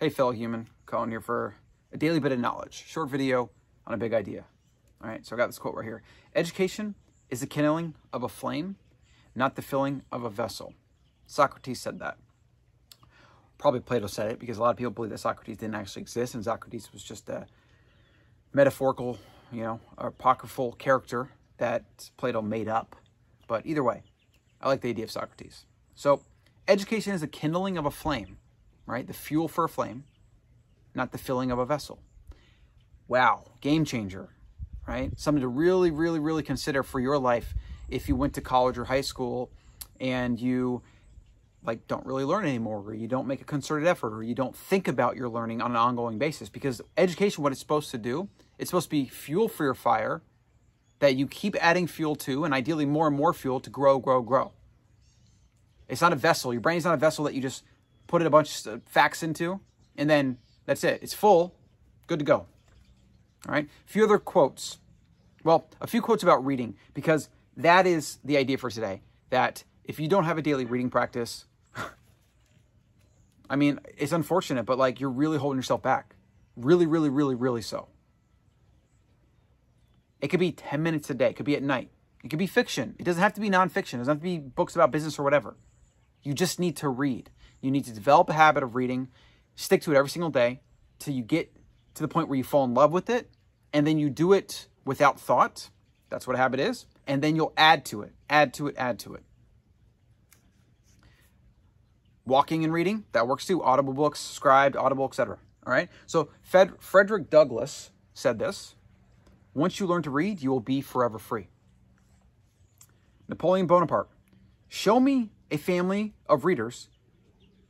Hey, fellow human, Colin here for a daily bit of knowledge, short video on a big idea. All right, so I got this quote right here. Education is the kindling of a flame, not the filling of a vessel. Socrates said that. Probably Plato said it because a lot of people believe that Socrates didn't actually exist and Socrates was just a metaphorical, you know, apocryphal character that Plato made up. But either way, I like the idea of Socrates. So, education is the kindling of a flame, right? The fuel for a flame, not the filling of a vessel. Wow, game changer, right? Something to really, really, really consider for your life if you went to college or high school and you like don't really learn anymore or you don't make a concerted effort or you don't think about your learning on an ongoing basis because education what it's supposed to do it's supposed to be fuel for your fire that you keep adding fuel to and ideally more and more fuel to grow grow grow it's not a vessel your brain is not a vessel that you just put it a bunch of facts into and then that's it it's full good to go all right a few other quotes well a few quotes about reading because that is the idea for today that if you don't have a daily reading practice, I mean, it's unfortunate, but like you're really holding yourself back. Really, really, really, really so. It could be 10 minutes a day, it could be at night. It could be fiction. It doesn't have to be nonfiction. It doesn't have to be books about business or whatever. You just need to read. You need to develop a habit of reading, stick to it every single day till you get to the point where you fall in love with it, and then you do it without thought. That's what a habit is. And then you'll add to it, add to it, add to it. Walking and reading, that works too. Audible books, Scribd, Audible, etc. All right. So Fed, Frederick Douglass said this: "Once you learn to read, you will be forever free." Napoleon Bonaparte: "Show me a family of readers,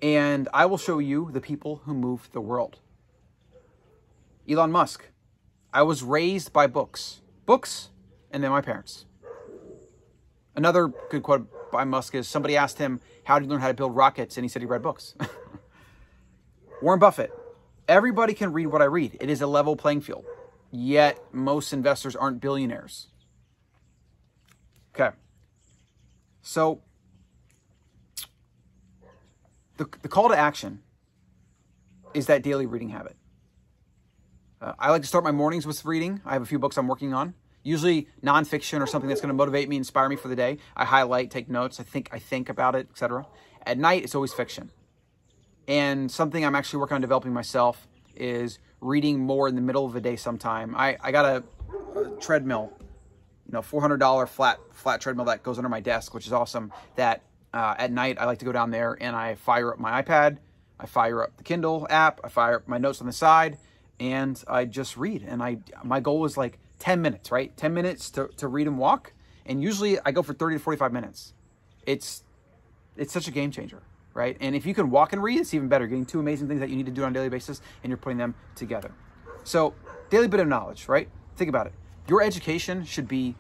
and I will show you the people who move the world." Elon Musk: "I was raised by books, books, and then my parents." Another good quote by Musk is somebody asked him, How did you learn how to build rockets? And he said he read books. Warren Buffett, everybody can read what I read. It is a level playing field. Yet most investors aren't billionaires. Okay. So the, the call to action is that daily reading habit. Uh, I like to start my mornings with reading. I have a few books I'm working on usually nonfiction or something that's going to motivate me, inspire me for the day. I highlight, take notes. I think, I think about it, etc. At night, it's always fiction. And something I'm actually working on developing myself is reading more in the middle of the day sometime. I, I got a, a treadmill, you know, $400 flat, flat treadmill that goes under my desk, which is awesome. That uh, at night, I like to go down there and I fire up my iPad. I fire up the Kindle app. I fire up my notes on the side and I just read. And I, my goal is like 10 minutes, right? 10 minutes to, to read and walk. And usually I go for 30 to 45 minutes. It's it's such a game changer, right? And if you can walk and read, it's even better. Getting two amazing things that you need to do on a daily basis and you're putting them together. So, daily bit of knowledge, right? Think about it. Your education should be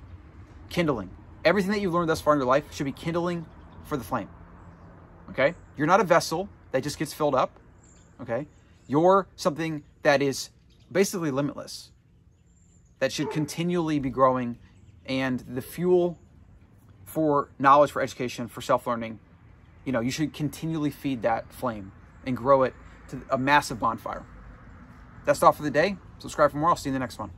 kindling. Everything that you've learned thus far in your life should be kindling for the flame. Okay? You're not a vessel that just gets filled up. Okay? You're something that is basically limitless that should continually be growing and the fuel for knowledge, for education, for self-learning, you know, you should continually feed that flame and grow it to a massive bonfire. That's all for the day. Subscribe for more. I'll see you in the next one.